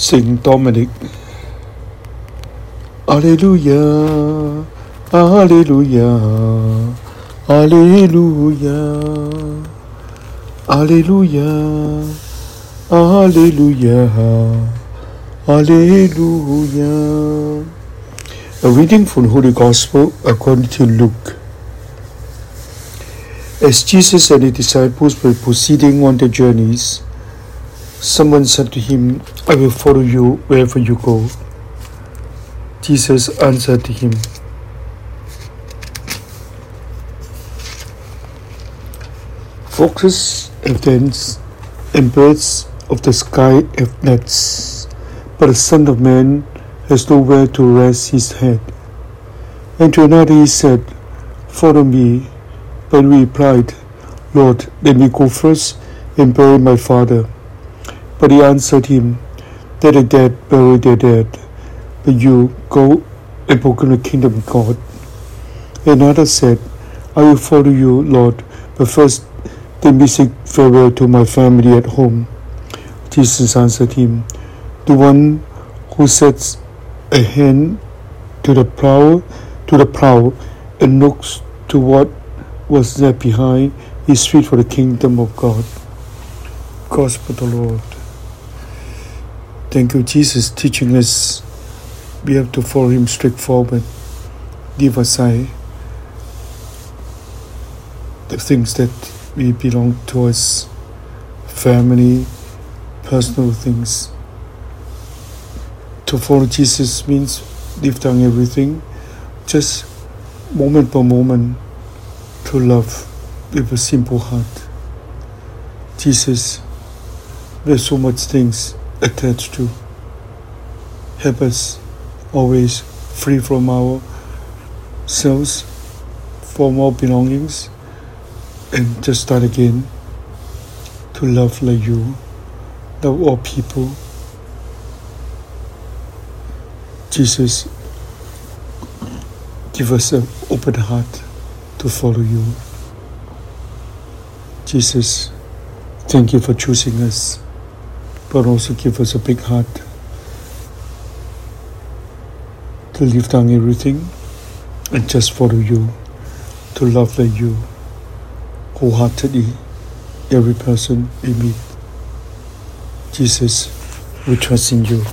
Saint Dominic. Alleluia, Alleluia, Alleluia, Alleluia, Alleluia, Alleluia. A reading from Holy Gospel according to Luke. As Jesus and his disciples were proceeding on their journeys, someone said to him, I will follow you wherever you go. Jesus answered him, Foxes have dens, and birds of the sky have nets, but the Son of Man has nowhere to rest his head. And to another he said, Follow me. But he replied, Lord, let me go first and bury my father. But he answered him, Let the dead bury their dead but you go and proclaim the kingdom of God. Another said, I will follow you, Lord, but first let me say farewell to my family at home. Jesus answered him, The one who sets a hand to the plow to the plow and looks to what was left behind is fit for the kingdom of God. Gospel of the Lord. Thank you, Jesus, teaching us. We have to follow him straightforward, leave aside the things that we belong to us, family, personal things. To follow Jesus means leave down everything, just moment by moment to love with a simple heart. Jesus, there's so much things attached to. Help us always free from our selves, from our belongings, and just start again to love like you, love all people. Jesus, give us an open heart to follow you. Jesus, thank you for choosing us, but also give us a big heart to leave down everything and just follow you, to love like you wholeheartedly, every person we meet. Jesus, we trust in you.